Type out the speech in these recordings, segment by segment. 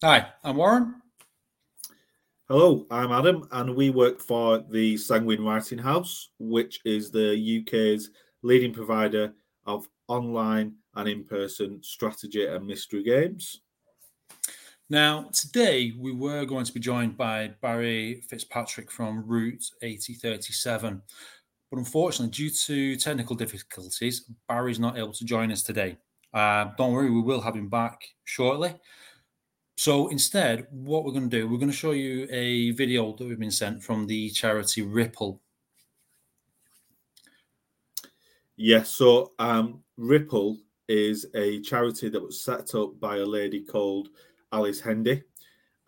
Hi, I'm Warren. Hello, I'm Adam, and we work for the Sanguine Writing House, which is the UK's leading provider of online and in person strategy and mystery games. Now, today we were going to be joined by Barry Fitzpatrick from Route 8037, but unfortunately, due to technical difficulties, Barry's not able to join us today. Uh, don't worry, we will have him back shortly. So instead, what we're going to do, we're going to show you a video that we've been sent from the charity Ripple. Yes, so um, Ripple is a charity that was set up by a lady called Alice Hendy.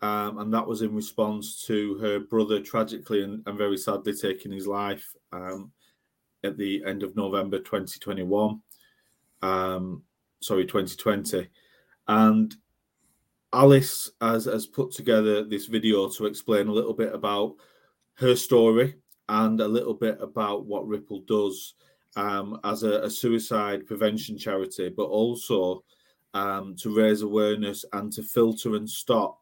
Um, and that was in response to her brother tragically and, and very sadly taking his life um, at the end of November 2021. Um, sorry, 2020. And Alice has, has put together this video to explain a little bit about her story and a little bit about what Ripple does um, as a, a, suicide prevention charity, but also um, to raise awareness and to filter and stop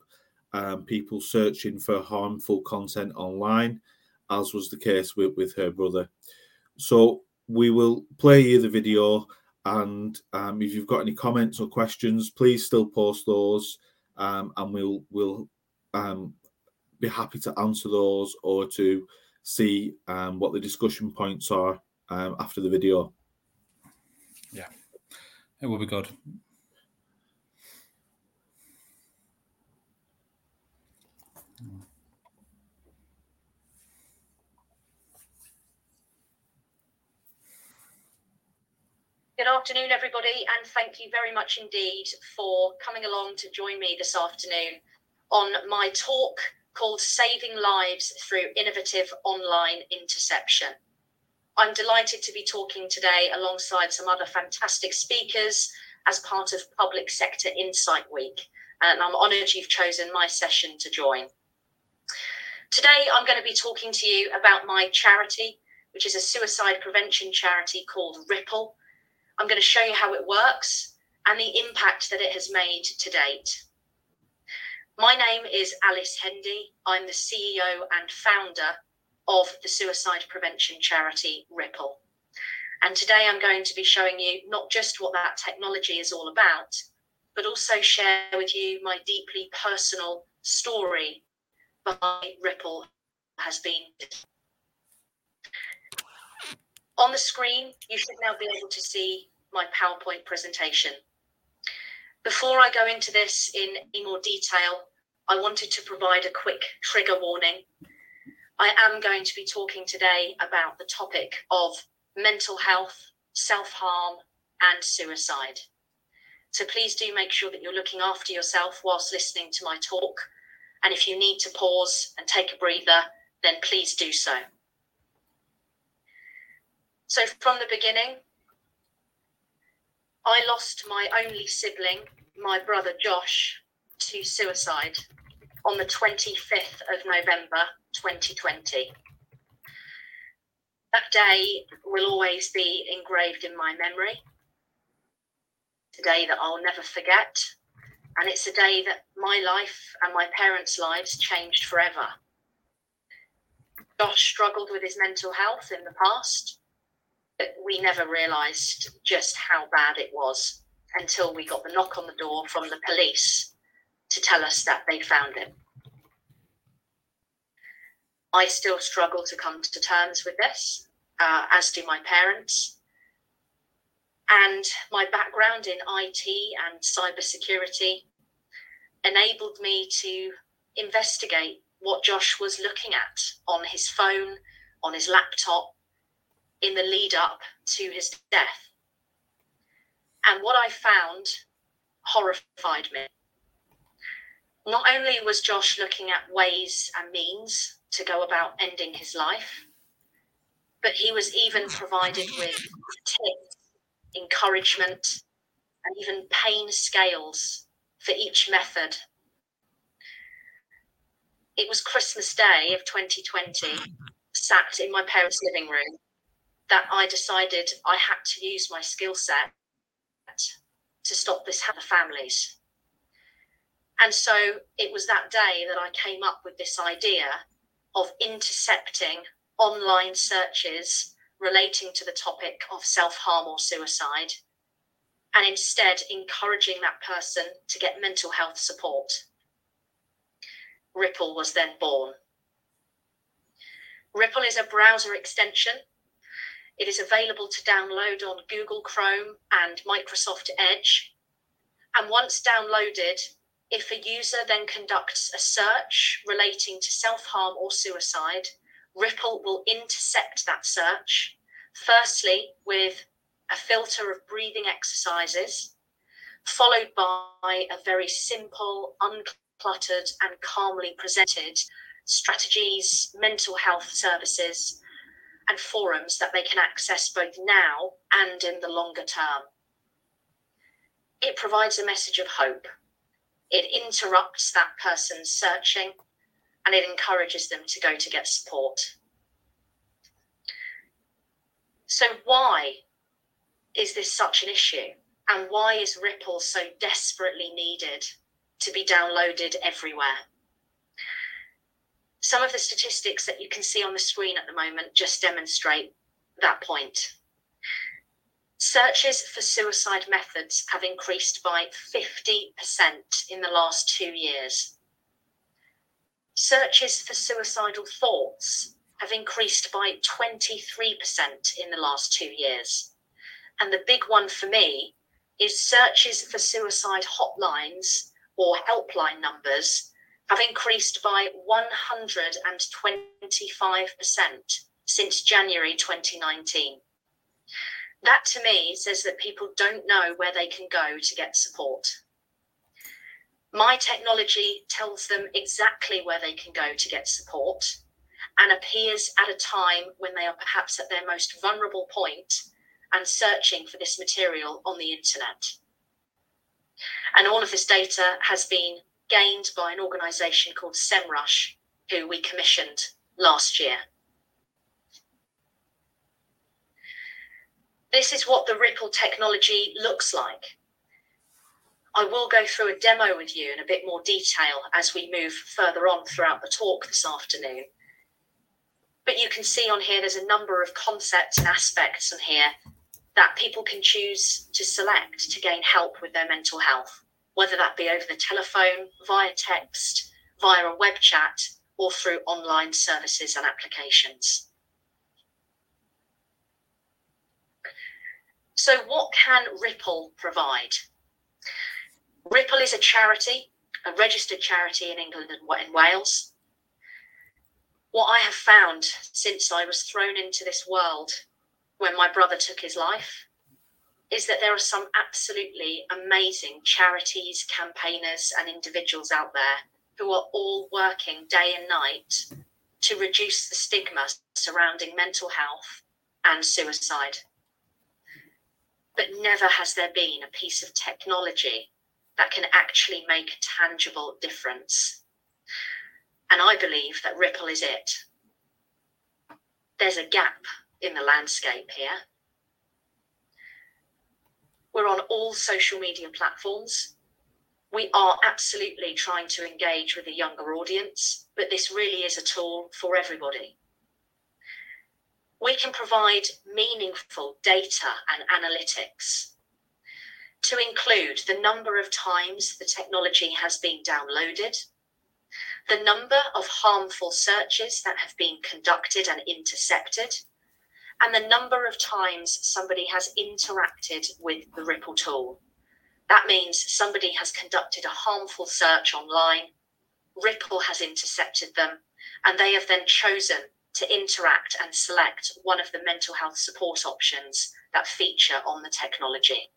um, people searching for harmful content online, as was the case with, with her brother. So we will play you the video, and um, if you've got any comments or questions, please still post those um, and we'll we'll um, be happy to answer those or to see um, what the discussion points are um, after the video. Yeah, it will be good. Good afternoon, everybody, and thank you very much indeed for coming along to join me this afternoon on my talk called Saving Lives Through Innovative Online Interception. I'm delighted to be talking today alongside some other fantastic speakers as part of Public Sector Insight Week, and I'm honoured you've chosen my session to join. Today, I'm going to be talking to you about my charity, which is a suicide prevention charity called Ripple I'm going to show you how it works and the impact that it has made to date. My name is Alice Hendy. I'm the CEO and founder of the suicide prevention charity Ripple. And today I'm going to be showing you not just what that technology is all about, but also share with you my deeply personal story behind Ripple has been. On the screen, you should now be able to see my PowerPoint presentation. Before I go into this in any more detail, I wanted to provide a quick trigger warning. I am going to be talking today about the topic of mental health, self harm, and suicide. So please do make sure that you're looking after yourself whilst listening to my talk. And if you need to pause and take a breather, then please do so. So, from the beginning, I lost my only sibling, my brother Josh, to suicide on the 25th of November 2020. That day will always be engraved in my memory. It's a day that I'll never forget. And it's a day that my life and my parents' lives changed forever. Josh struggled with his mental health in the past we never realised just how bad it was until we got the knock on the door from the police to tell us that they found him. I still struggle to come to terms with this, uh, as do my parents. And my background in IT and cybersecurity enabled me to investigate what Josh was looking at on his phone, on his laptop, in the lead up to his death. And what I found horrified me. Not only was Josh looking at ways and means to go about ending his life, but he was even provided with tips, encouragement, and even pain scales for each method. It was Christmas Day of 2020, sat in my parents' living room, that I decided I had to use my skill set to stop this happening families. And so it was that day that I came up with this idea of intercepting online searches relating to the topic of self harm or suicide, and instead encouraging that person to get mental health support. Ripple was then born. Ripple is a browser extension. It is available to download on Google Chrome and Microsoft Edge. And once downloaded, if a user then conducts a search relating to self harm or suicide, Ripple will intercept that search, firstly with a filter of breathing exercises, followed by a very simple, uncluttered, and calmly presented strategies, mental health services, and forums that they can access both now and in the longer term. It provides a message of hope it interrupts that person's searching and it encourages them to go to get support. So, why is this such an issue? And why is Ripple so desperately needed to be downloaded everywhere? Some of the statistics that you can see on the screen at the moment just demonstrate that point. Searches for suicide methods have increased by 50% in the last two years. Searches for suicidal thoughts have increased by 23% in the last two years. And the big one for me is searches for suicide hotlines or helpline numbers have increased by 125% since January 2019. That to me says that people don't know where they can go to get support. My technology tells them exactly where they can go to get support and appears at a time when they are perhaps at their most vulnerable point and searching for this material on the internet. And all of this data has been gained by an organization called SEMrush, who we commissioned last year. This is what the Ripple technology looks like. I will go through a demo with you in a bit more detail as we move further on throughout the talk this afternoon. But you can see on here there's a number of concepts and aspects on here that people can choose to select to gain help with their mental health, whether that be over the telephone, via text, via a web chat, or through online services and applications. So, what can Ripple provide? Ripple is a charity, a registered charity in England and in Wales. What I have found since I was thrown into this world when my brother took his life is that there are some absolutely amazing charities, campaigners, and individuals out there who are all working day and night to reduce the stigma surrounding mental health and suicide but never has there been a piece of technology that can actually make a tangible difference. And I believe that Ripple is it. There's a gap in the landscape here. We're on all social media platforms. We are absolutely trying to engage with a younger audience, but this really is a tool for everybody we can provide meaningful data and analytics to include the number of times the technology has been downloaded, the number of harmful searches that have been conducted and intercepted, and the number of times somebody has interacted with the Ripple tool. That means somebody has conducted a harmful search online, Ripple has intercepted them, and they have then chosen to interact and select one of the mental health support options that feature on the technology.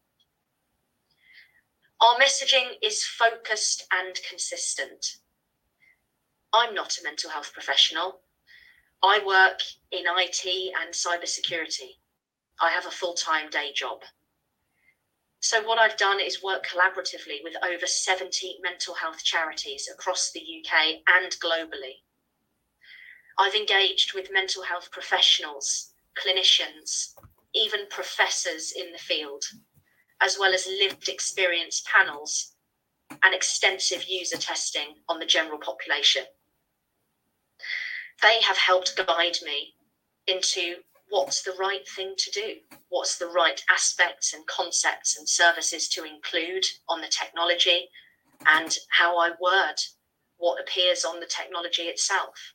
Our messaging is focused and consistent. I'm not a mental health professional. I work in IT and cybersecurity. I have a full time day job. So, what I've done is work collaboratively with over 70 mental health charities across the UK and globally I've engaged with mental health professionals, clinicians, even professors in the field, as well as lived experience panels and extensive user testing on the general population. They have helped guide me into what's the right thing to do, what's the right aspects and concepts and services to include on the technology, and how I word what appears on the technology itself.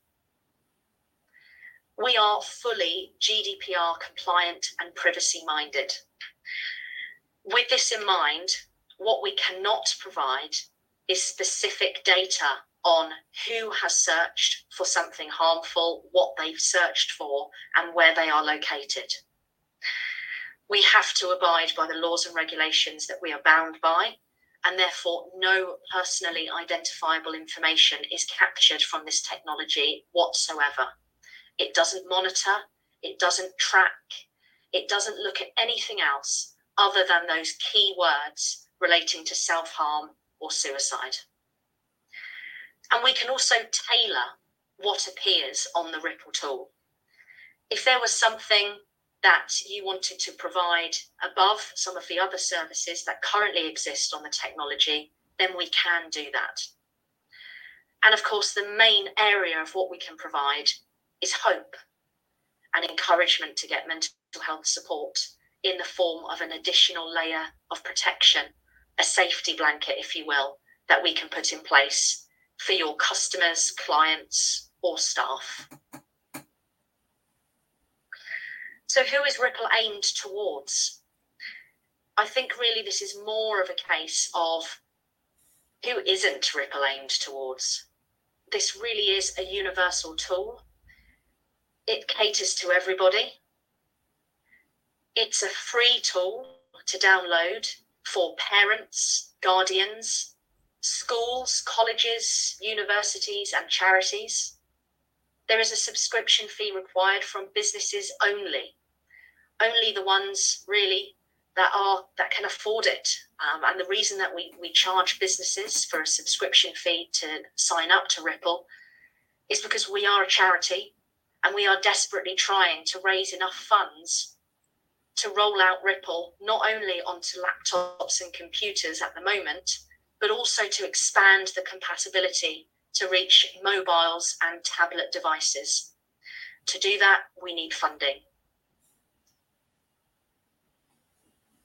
We are fully GDPR compliant and privacy minded. With this in mind, what we cannot provide is specific data on who has searched for something harmful, what they've searched for, and where they are located. We have to abide by the laws and regulations that we are bound by, and therefore, no personally identifiable information is captured from this technology whatsoever. It doesn't monitor, it doesn't track, it doesn't look at anything else other than those key words relating to self harm or suicide. And we can also tailor what appears on the Ripple tool. If there was something that you wanted to provide above some of the other services that currently exist on the technology, then we can do that. And of course, the main area of what we can provide is hope and encouragement to get mental health support in the form of an additional layer of protection a safety blanket, if you will, that we can put in place for your customers, clients, or staff. So, who is Ripple aimed towards? I think really this is more of a case of who isn't Ripple aimed towards. This really is a universal tool. It caters to everybody. It's a free tool to download for parents, guardians, schools, colleges, universities, and charities. There is a subscription fee required from businesses only, only the ones really that are that can afford it. Um, and the reason that we we charge businesses for a subscription fee to sign up to Ripple is because we are a charity and we are desperately trying to raise enough funds to roll out Ripple not only onto laptops and computers at the moment, but also to expand the compatibility to reach mobiles and tablet devices. To do that, we need funding.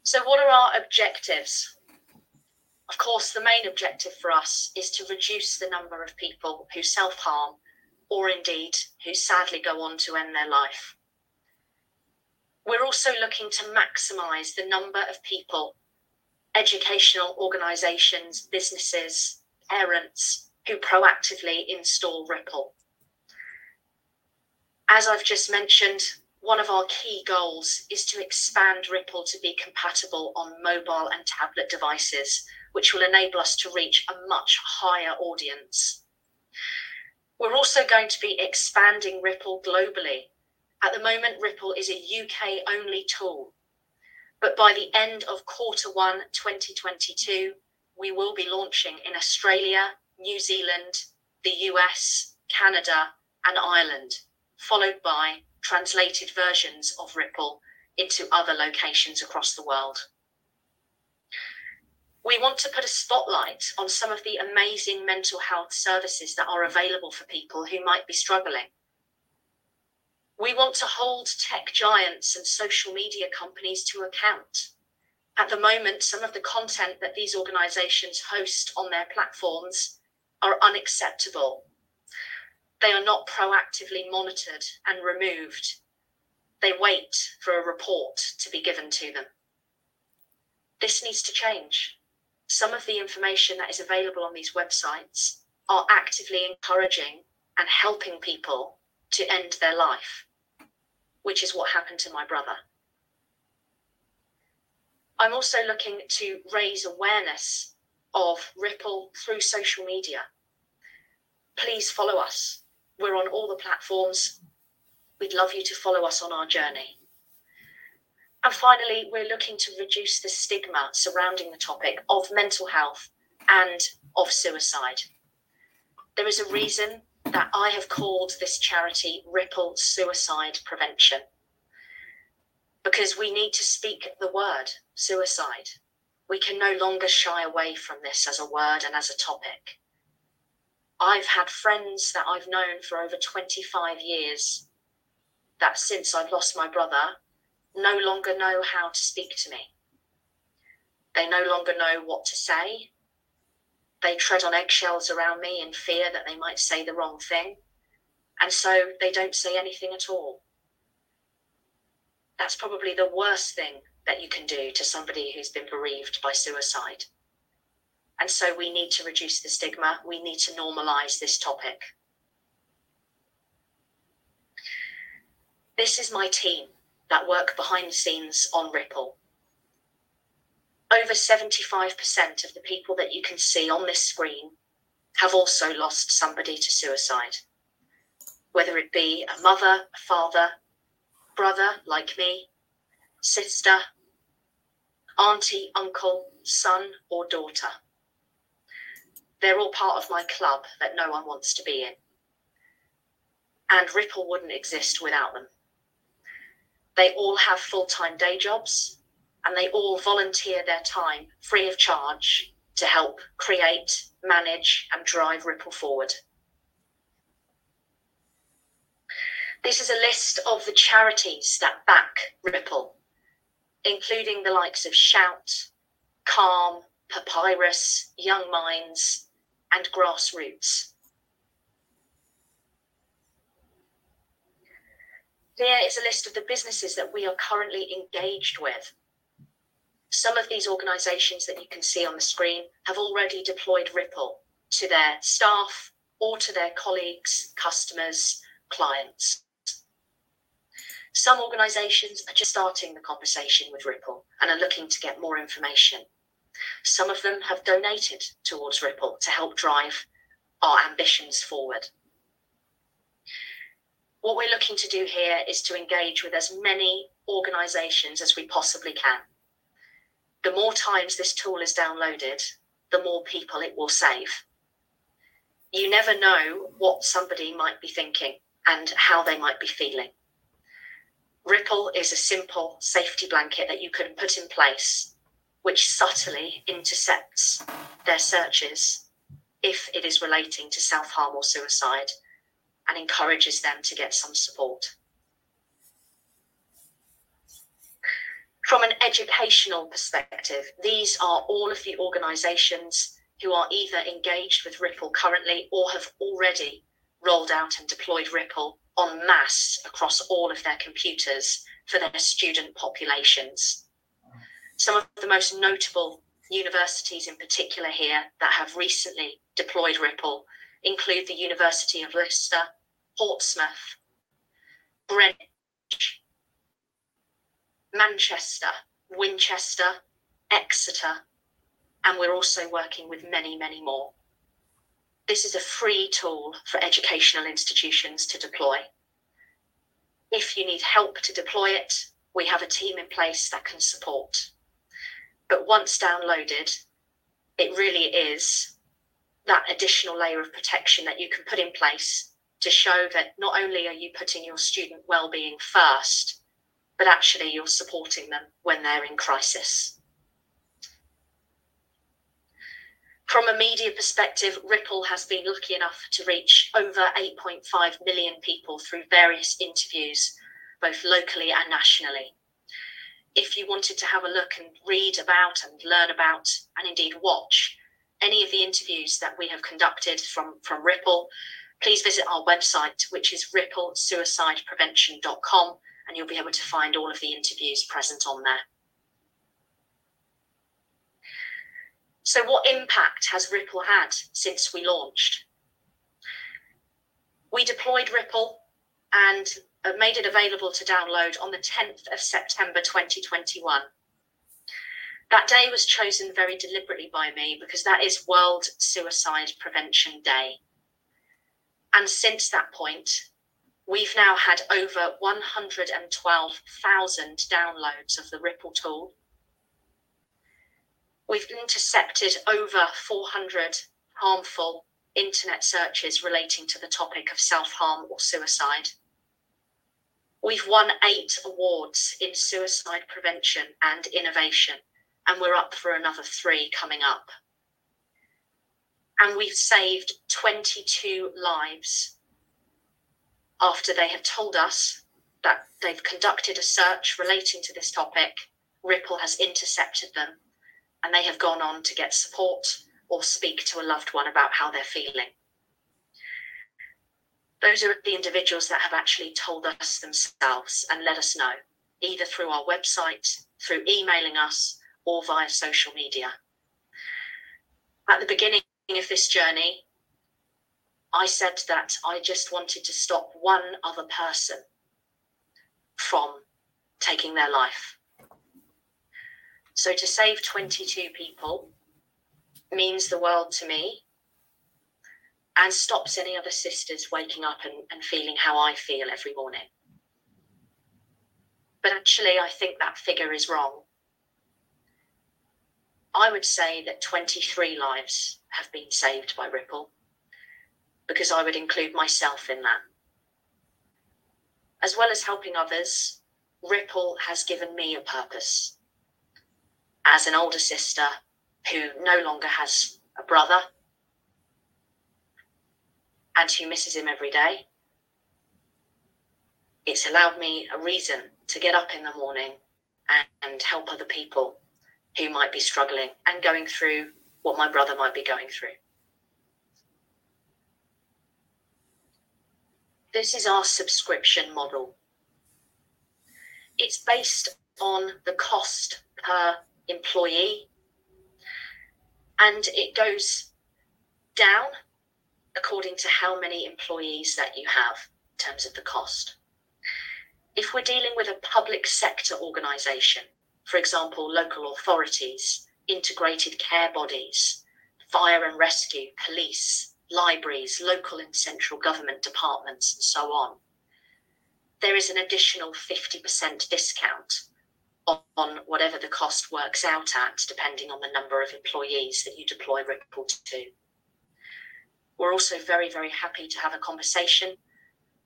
So, what are our objectives? Of course, the main objective for us is to reduce the number of people who self harm or indeed who sadly go on to end their life. We're also looking to maximise the number of people, educational organisations, businesses, parents who proactively install Ripple. As I've just mentioned, one of our key goals is to expand Ripple to be compatible on mobile and tablet devices, which will enable us to reach a much higher audience. We're also going to be expanding Ripple globally at the moment, Ripple is a UK only tool. But by the end of quarter one 2022, we will be launching in Australia, New Zealand, the US, Canada, and Ireland, followed by translated versions of Ripple into other locations across the world. We want to put a spotlight on some of the amazing mental health services that are available for people who might be struggling. We want to hold tech giants and social media companies to account. At the moment, some of the content that these organizations host on their platforms are unacceptable. They are not proactively monitored and removed. They wait for a report to be given to them. This needs to change. Some of the information that is available on these websites are actively encouraging and helping people to end their life which is what happened to my brother. I'm also looking to raise awareness of Ripple through social media. Please follow us. We're on all the platforms. We'd love you to follow us on our journey. And finally, we're looking to reduce the stigma surrounding the topic of mental health and of suicide. There is a reason that I have called this charity Ripple Suicide Prevention because we need to speak the word suicide. We can no longer shy away from this as a word and as a topic. I've had friends that I've known for over 25 years that since I've lost my brother no longer know how to speak to me. They no longer know what to say. They tread on eggshells around me in fear that they might say the wrong thing. And so they don't say anything at all. That's probably the worst thing that you can do to somebody who's been bereaved by suicide. And so we need to reduce the stigma. We need to normalize this topic. This is my team that work behind the scenes on Ripple. Over 75% of the people that you can see on this screen have also lost somebody to suicide, whether it be a mother, a father, brother like me, sister, auntie, uncle, son, or daughter. They're all part of my club that no one wants to be in. And Ripple wouldn't exist without them. They all have full time day jobs and they all volunteer their time free of charge to help create, manage, and drive Ripple forward. This is a list of the charities that back Ripple, including the likes of Shout, Calm, Papyrus, Young Minds, and Grassroots. Here is a list of the businesses that we are currently engaged with. Some of these organisations that you can see on the screen have already deployed Ripple to their staff or to their colleagues, customers, clients. Some organisations are just starting the conversation with Ripple and are looking to get more information. Some of them have donated towards Ripple to help drive our ambitions forward. What we're looking to do here is to engage with as many organisations as we possibly can. The more times this tool is downloaded, the more people it will save. You never know what somebody might be thinking and how they might be feeling. Ripple is a simple safety blanket that you can put in place, which subtly intercepts their searches if it is relating to self harm or suicide and encourages them to get some support. From an educational perspective, these are all of the organisations who are either engaged with Ripple currently or have already rolled out and deployed Ripple en masse across all of their computers for their student populations. Some of the most notable universities in particular here that have recently deployed Ripple include the University of Leicester, Portsmouth, Greenwich, Manchester, Winchester, Exeter, and we're also working with many, many more. This is a free tool for educational institutions to deploy. If you need help to deploy it, we have a team in place that can support. But once downloaded, it really is that additional layer of protection that you can put in place to show that not only are you putting your student well-being first, but actually you're supporting them when they're in crisis. From a media perspective, Ripple has been lucky enough to reach over 8.5 million people through various interviews, both locally and nationally. If you wanted to have a look and read about and learn about, and indeed watch any of the interviews that we have conducted from, from Ripple, please visit our website, which is ripplesuicideprevention.com, and you'll be able to find all of the interviews present on there. So, what impact has Ripple had since we launched? We deployed Ripple and made it available to download on the 10th of September 2021. That day was chosen very deliberately by me because that is World Suicide Prevention Day. And since that point, we've now had over 112,000 downloads of the Ripple tool We've intercepted over 400 harmful internet searches relating to the topic of self harm or suicide. We've won eight awards in suicide prevention and innovation and we're up for another three coming up. And we've saved 22 lives after they have told us that they've conducted a search relating to this topic. Ripple has intercepted them and they have gone on to get support or speak to a loved one about how they're feeling. Those are the individuals that have actually told us themselves and let us know, either through our website, through emailing us, or via social media. At the beginning of this journey, I said that I just wanted to stop one other person from taking their life. So to save 22 people means the world to me and stops any other sisters waking up and, and feeling how I feel every morning. But actually, I think that figure is wrong. I would say that 23 lives have been saved by Ripple because I would include myself in that. As well as helping others, Ripple has given me a purpose. As an older sister who no longer has a brother and who misses him every day, it's allowed me a reason to get up in the morning and, help other people who might be struggling and going through what my brother might be going through. This is our subscription model. It's based on the cost per employee and it goes down according to how many employees that you have in terms of the cost. If we're dealing with a public sector organisation, for example, local authorities, integrated care bodies, fire and rescue, police, libraries, local and central government departments, and so on, there is an additional 50% discount on, whatever the cost works out at, depending on the number of employees that you deploy Ripple to. We're also very, very happy to have a conversation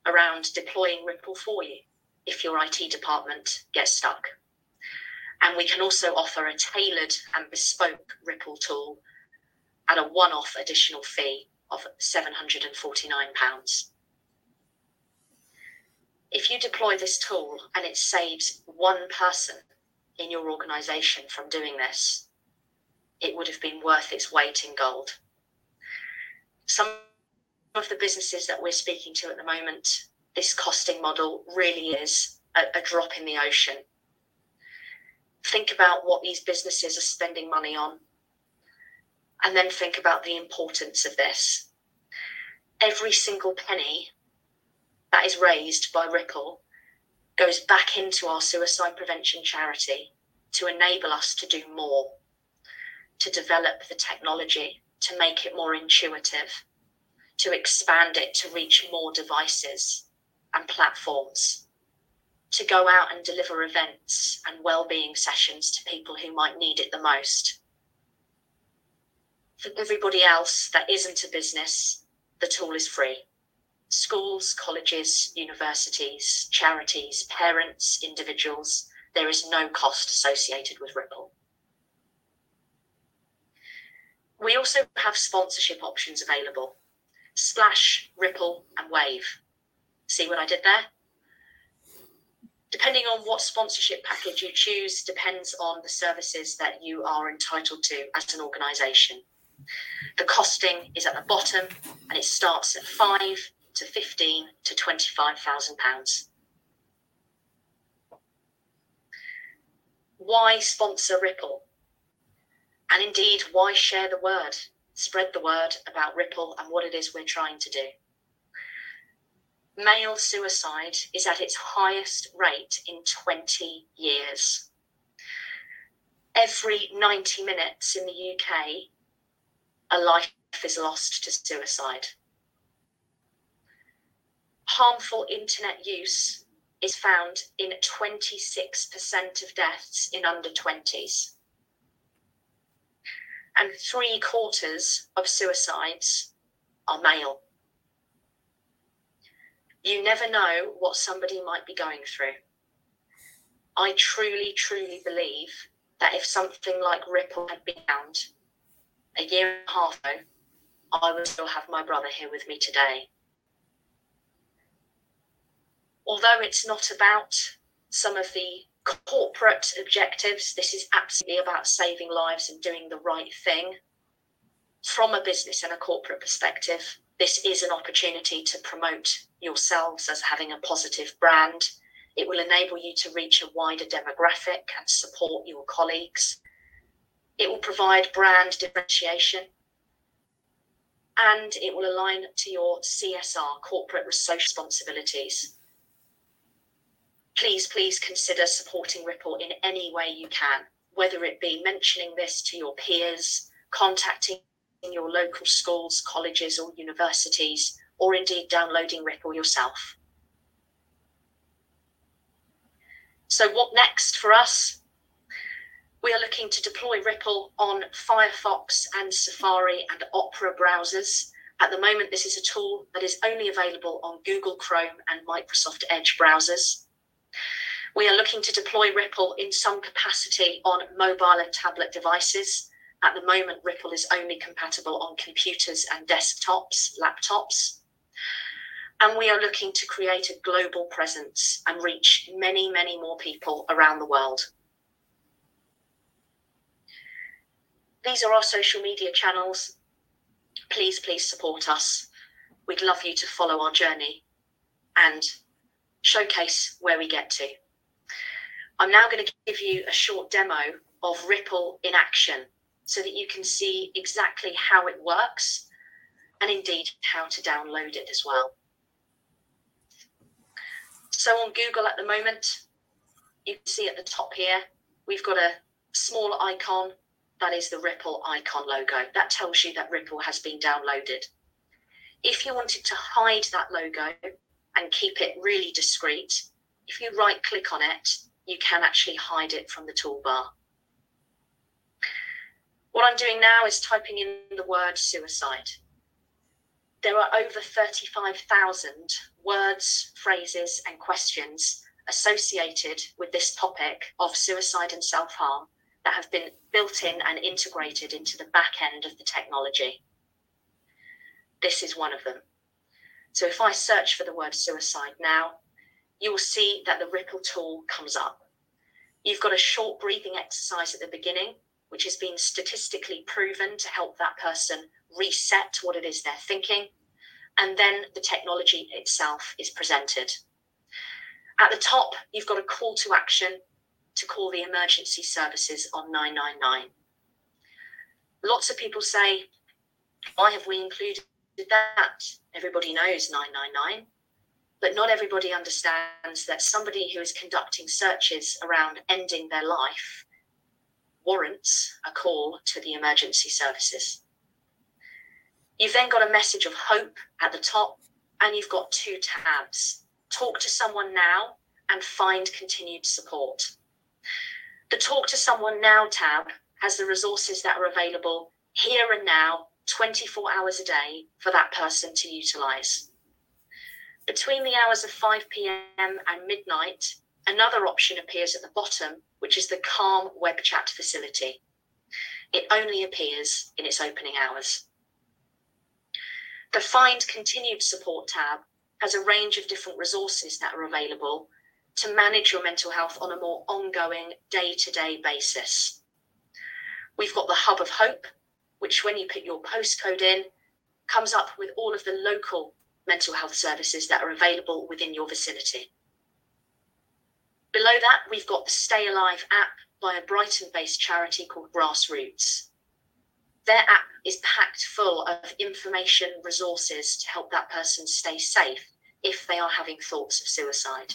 around deploying Ripple for you if your IT department gets stuck. And we can also offer a tailored and bespoke Ripple tool at a one off additional fee of £749. If you deploy this tool and it saves one person in your organization from doing this, it would have been worth its weight in gold. Some of the businesses that we're speaking to at the moment, this costing model really is a, a drop in the ocean think about what these businesses are spending money on, and then think about the importance of this. Every single penny that is raised by Ripple goes back into our suicide prevention charity to enable us to do more, to develop the technology, to make it more intuitive, to expand it to reach more devices and platforms to go out and deliver events and well-being sessions to people who might need it the most. For everybody else that isn't a business, the tool is free. Schools, colleges, universities, charities, parents, individuals, there is no cost associated with Ripple. We also have sponsorship options available Splash, Ripple, and Wave. See what I did there? depending on what sponsorship package you choose, depends on the services that you are entitled to as an organisation. The costing is at the bottom and it starts at five to fifteen to twenty-five thousand pounds. Why sponsor Ripple? And indeed, why share the word? Spread the word about Ripple and what it is we're trying to do male suicide is at its highest rate in 20 years. Every 90 minutes in the UK, a life is lost to suicide. Harmful internet use is found in 26% of deaths in under 20s. And three quarters of suicides are male. You never know what somebody might be going through. I truly, truly believe that if something like Ripple had been found a year and a half ago, I would still have my brother here with me today. Although it's not about some of the corporate objectives, this is absolutely about saving lives and doing the right thing. From a business and a corporate perspective, this is an opportunity to promote yourselves as having a positive brand. It will enable you to reach a wider demographic and support your colleagues. It will provide brand differentiation and it will align to your CSR, corporate social responsibilities. Please, please consider supporting Ripple in any way you can, whether it be mentioning this to your peers, contacting your local schools, colleges, or universities, or indeed downloading Ripple yourself. So, what next for us? We are looking to deploy Ripple on Firefox and Safari and Opera browsers. At the moment, this is a tool that is only available on Google Chrome and Microsoft Edge browsers. We are looking to deploy Ripple in some capacity on mobile and tablet devices. At the moment, Ripple is only compatible on computers and desktops, laptops. And we are looking to create a global presence and reach many, many more people around the world. These are our social media channels. Please, please support us. We'd love you to follow our journey and showcase where we get to. I'm now going to give you a short demo of Ripple in action so that you can see exactly how it works and indeed how to download it as well. So on Google at the moment, you can see at the top here, we've got a small icon that is the Ripple icon logo. That tells you that Ripple has been downloaded. If you wanted to hide that logo and keep it really discreet, if you right click on it, you can actually hide it from the toolbar. What I'm doing now is typing in the word suicide. There are over 35,000 words, phrases, and questions associated with this topic of suicide and self harm that have been built in and integrated into the back end of the technology. This is one of them. So if I search for the word suicide now, you will see that the Ripple tool comes up. You've got a short breathing exercise at the beginning which has been statistically proven to help that person reset what it is they're thinking. And then the technology itself is presented. At the top, you've got a call to action to call the emergency services on 999. Lots of people say, why have we included that? Everybody knows 999. But not everybody understands that somebody who is conducting searches around ending their life warrants a call to the emergency services. You've then got a message of hope at the top, and you've got two tabs talk to someone now and find continued support. The Talk to Someone Now tab has the resources that are available here and now, 24 hours a day, for that person to utilize. Between the hours of 5 pm and midnight, Another option appears at the bottom, which is the Calm web chat facility. It only appears in its opening hours. The Find Continued Support tab has a range of different resources that are available to manage your mental health on a more ongoing day to day basis. We've got the Hub of Hope, which, when you put your postcode in, comes up with all of the local mental health services that are available within your vicinity. Below that, we've got the Stay Alive app by a Brighton based charity called Grassroots. Their app is packed full of information, resources to help that person stay safe if they are having thoughts of suicide.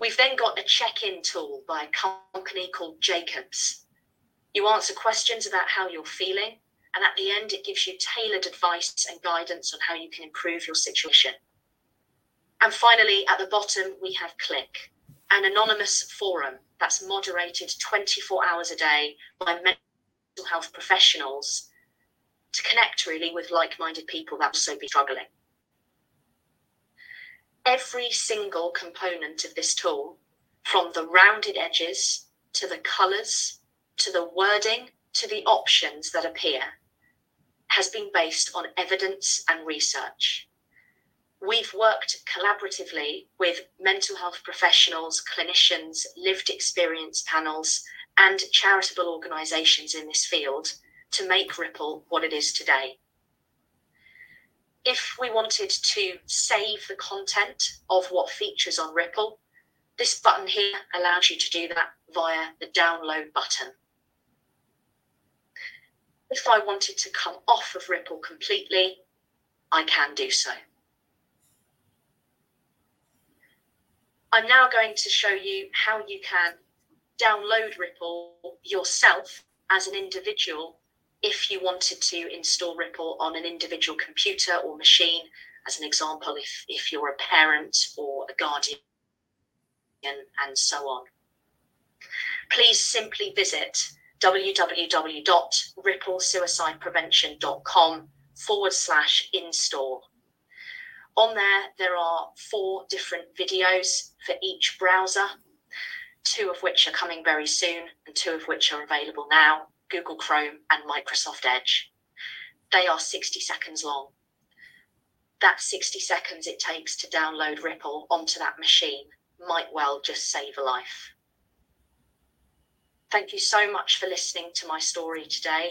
We've then got a check in tool by a company called Jacobs. You answer questions about how you're feeling, and at the end, it gives you tailored advice and guidance on how you can improve your situation. And finally, at the bottom, we have Clic, an anonymous forum that's moderated 24 hours a day by mental health professionals to connect really with like minded people that also be struggling. Every single component of this tool, from the rounded edges to the colours, to the wording, to the options that appear has been based on evidence and research. We've worked collaboratively with mental health professionals, clinicians, lived experience panels, and charitable organisations in this field to make Ripple what it is today. If we wanted to save the content of what features on Ripple, this button here allows you to do that via the download button. If I wanted to come off of Ripple completely, I can do so. I'm now going to show you how you can download Ripple yourself as an individual if you wanted to install Ripple on an individual computer or machine, as an example, if, if you're a parent or a guardian, and so on. Please simply visit www.ripplesuicideprevention.com forward slash install. On there, there are four different videos for each browser, two of which are coming very soon, and two of which are available now Google Chrome and Microsoft Edge. They are 60 seconds long. That 60 seconds it takes to download Ripple onto that machine might well just save a life. Thank you so much for listening to my story today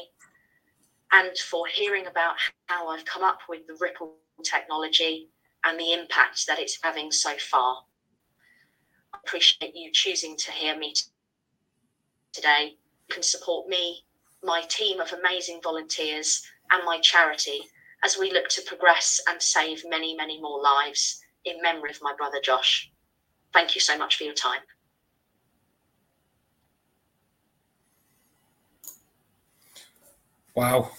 and for hearing about how I've come up with the Ripple technology and the impact that it's having so far. I appreciate you choosing to hear me today. Can support me, my team of amazing volunteers, and my charity as we look to progress and save many, many more lives in memory of my brother Josh. Thank you so much for your time. Wow.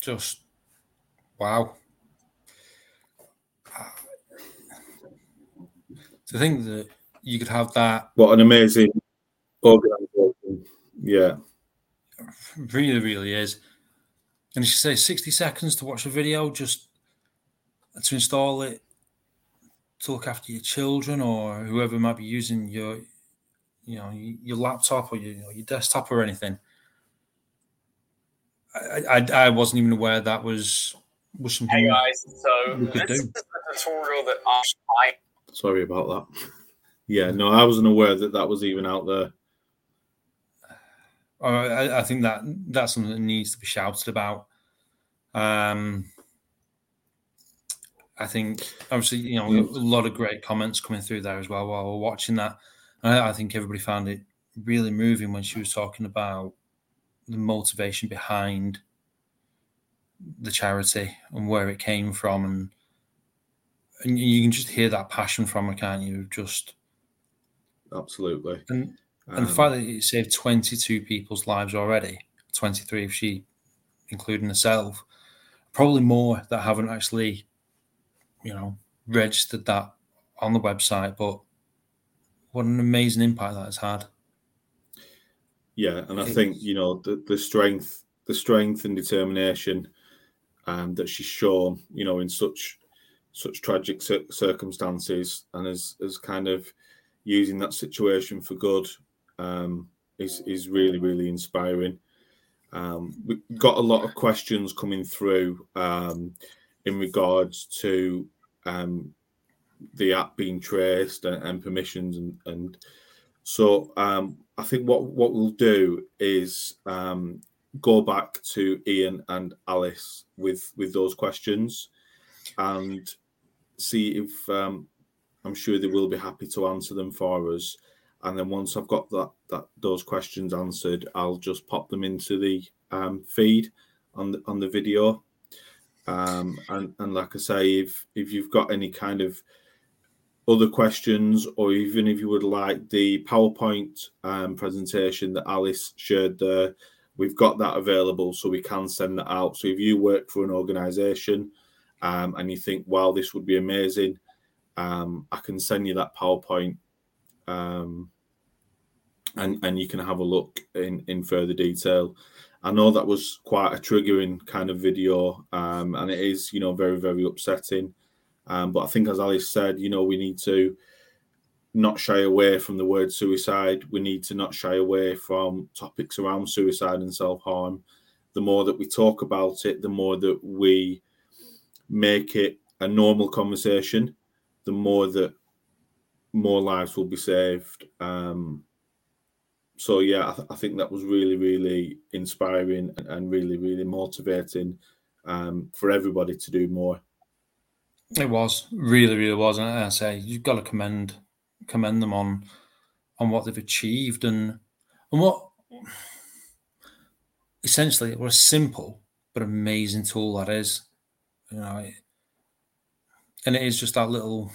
Just wow. Uh, to think that you could have that. What an amazing organization. Yeah. Really, really is. And you say 60 seconds to watch a video just to install it to look after your children or whoever might be using your you know your laptop or your, your desktop or anything. I, I, I wasn't even aware that was was something. Hey guys, so we could this do. is the tutorial that I. Sorry about that. Yeah, no, I wasn't aware that that was even out there. Uh, I, think that that's something that needs to be shouted about. Um, I think obviously you know a lot of great comments coming through there as well while we're watching that. I, I think everybody found it really moving when she was talking about the motivation behind the charity and where it came from and and you can just hear that passion from her, can't you? Just absolutely. And and um, the fact that it saved 22 people's lives already, 23 if she including herself, probably more that haven't actually, you know, registered that on the website, but what an amazing impact that has had. Yeah, and I think you know the the strength, the strength and determination um, that she's shown, you know, in such such tragic circumstances, and as as kind of using that situation for good, um, is is really really inspiring. Um, we got a lot of questions coming through um, in regards to um, the app being traced and, and permissions and, and so um, I think what what we'll do is um, go back to Ian and Alice with with those questions and see if um, I'm sure they will be happy to answer them for us. And then once I've got that that those questions answered, I'll just pop them into the um, feed on the on the video. Um, and and like I say, if if you've got any kind of other questions, or even if you would like the PowerPoint um, presentation that Alice shared there, we've got that available so we can send that out. So if you work for an organization um, and you think, wow, this would be amazing, um, I can send you that PowerPoint um, and, and you can have a look in, in further detail. I know that was quite a triggering kind of video um, and it is, you know, very, very upsetting. Um, but I think, as Alice said, you know, we need to not shy away from the word suicide. We need to not shy away from topics around suicide and self harm. The more that we talk about it, the more that we make it a normal conversation, the more that more lives will be saved. Um, so yeah, I, th- I, think that was really, really inspiring and, and really, really motivating um, for everybody to do more. It was really, really was, and I say you've got to commend commend them on on what they've achieved and and what essentially what a simple but amazing tool that is. You know, and it is just that little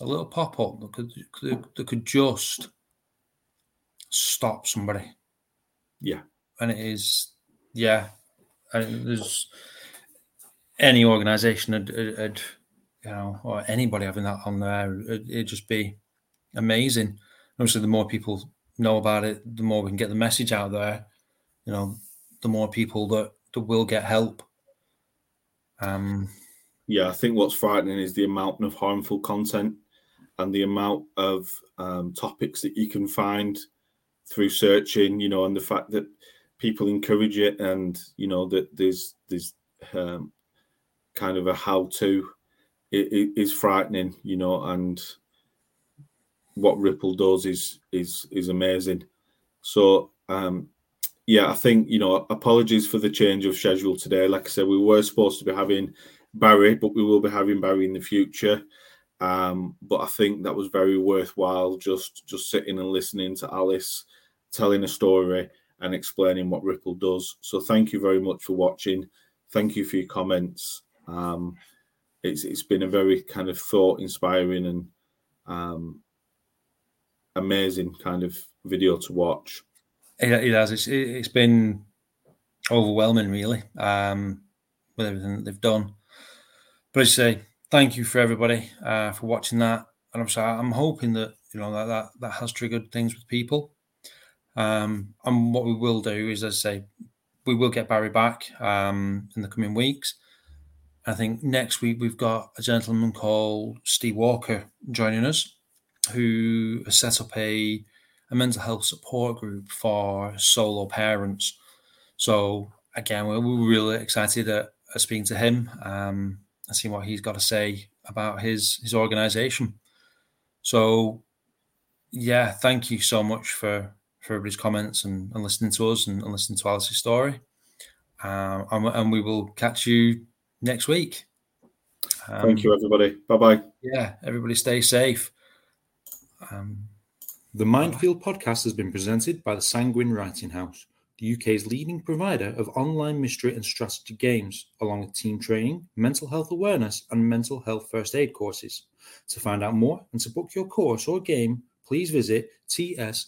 a little pop up that could, that could just stop somebody. Yeah, and it is yeah, and there's any organization would, would you know or anybody having that on there it'd, it'd just be amazing. Obviously, the more people know about it, the more we can get the message out there. You know, the more people that, that will get help. Um, yeah, I think what's frightening is the amount of harmful content and the amount of um, topics that you can find through searching. You know, and the fact that people encourage it, and you know that there's there's um, kind of a how to. It, it is frightening, you know, and what Ripple does is is is amazing. So um, yeah, I think you know apologies for the change of schedule today. Like I said, we were supposed to be having Barry, but we will be having Barry in the future. Um, but I think that was very worthwhile just just sitting and listening to Alice telling a story and explaining what Ripple does. So thank you very much for watching. Thank you for your comments. Um, it's it's been a very kind of thought inspiring and um, amazing kind of video to watch. It, it has. It's, it's been overwhelming, really, um, with everything that they've done. But I say thank you for everybody uh, for watching that, and I'm sorry, I'm hoping that you know that that, that has triggered things with people. Um, and what we will do is, as I say, we will get Barry back um, in the coming weeks. I think next week we've got a gentleman called Steve Walker joining us who has set up a, a mental health support group for solo parents. So again, we're, really excited at, speaking to him um, and seeing what he's got to say about his his organisation. So yeah, thank you so much for for everybody's comments and, and listening to us and, and listening to Alice's story. Um, and, and, we will catch you next week. Um, Thank you, everybody. Bye bye. Yeah, everybody stay safe. Um, the Mindfield podcast has been presented by the Sanguine Writing House, the UK's leading provider of online mystery and strategy games, along with team training, mental health awareness, and mental health first aid courses. To find out more and to book your course or game, please visit tswh.co.uk.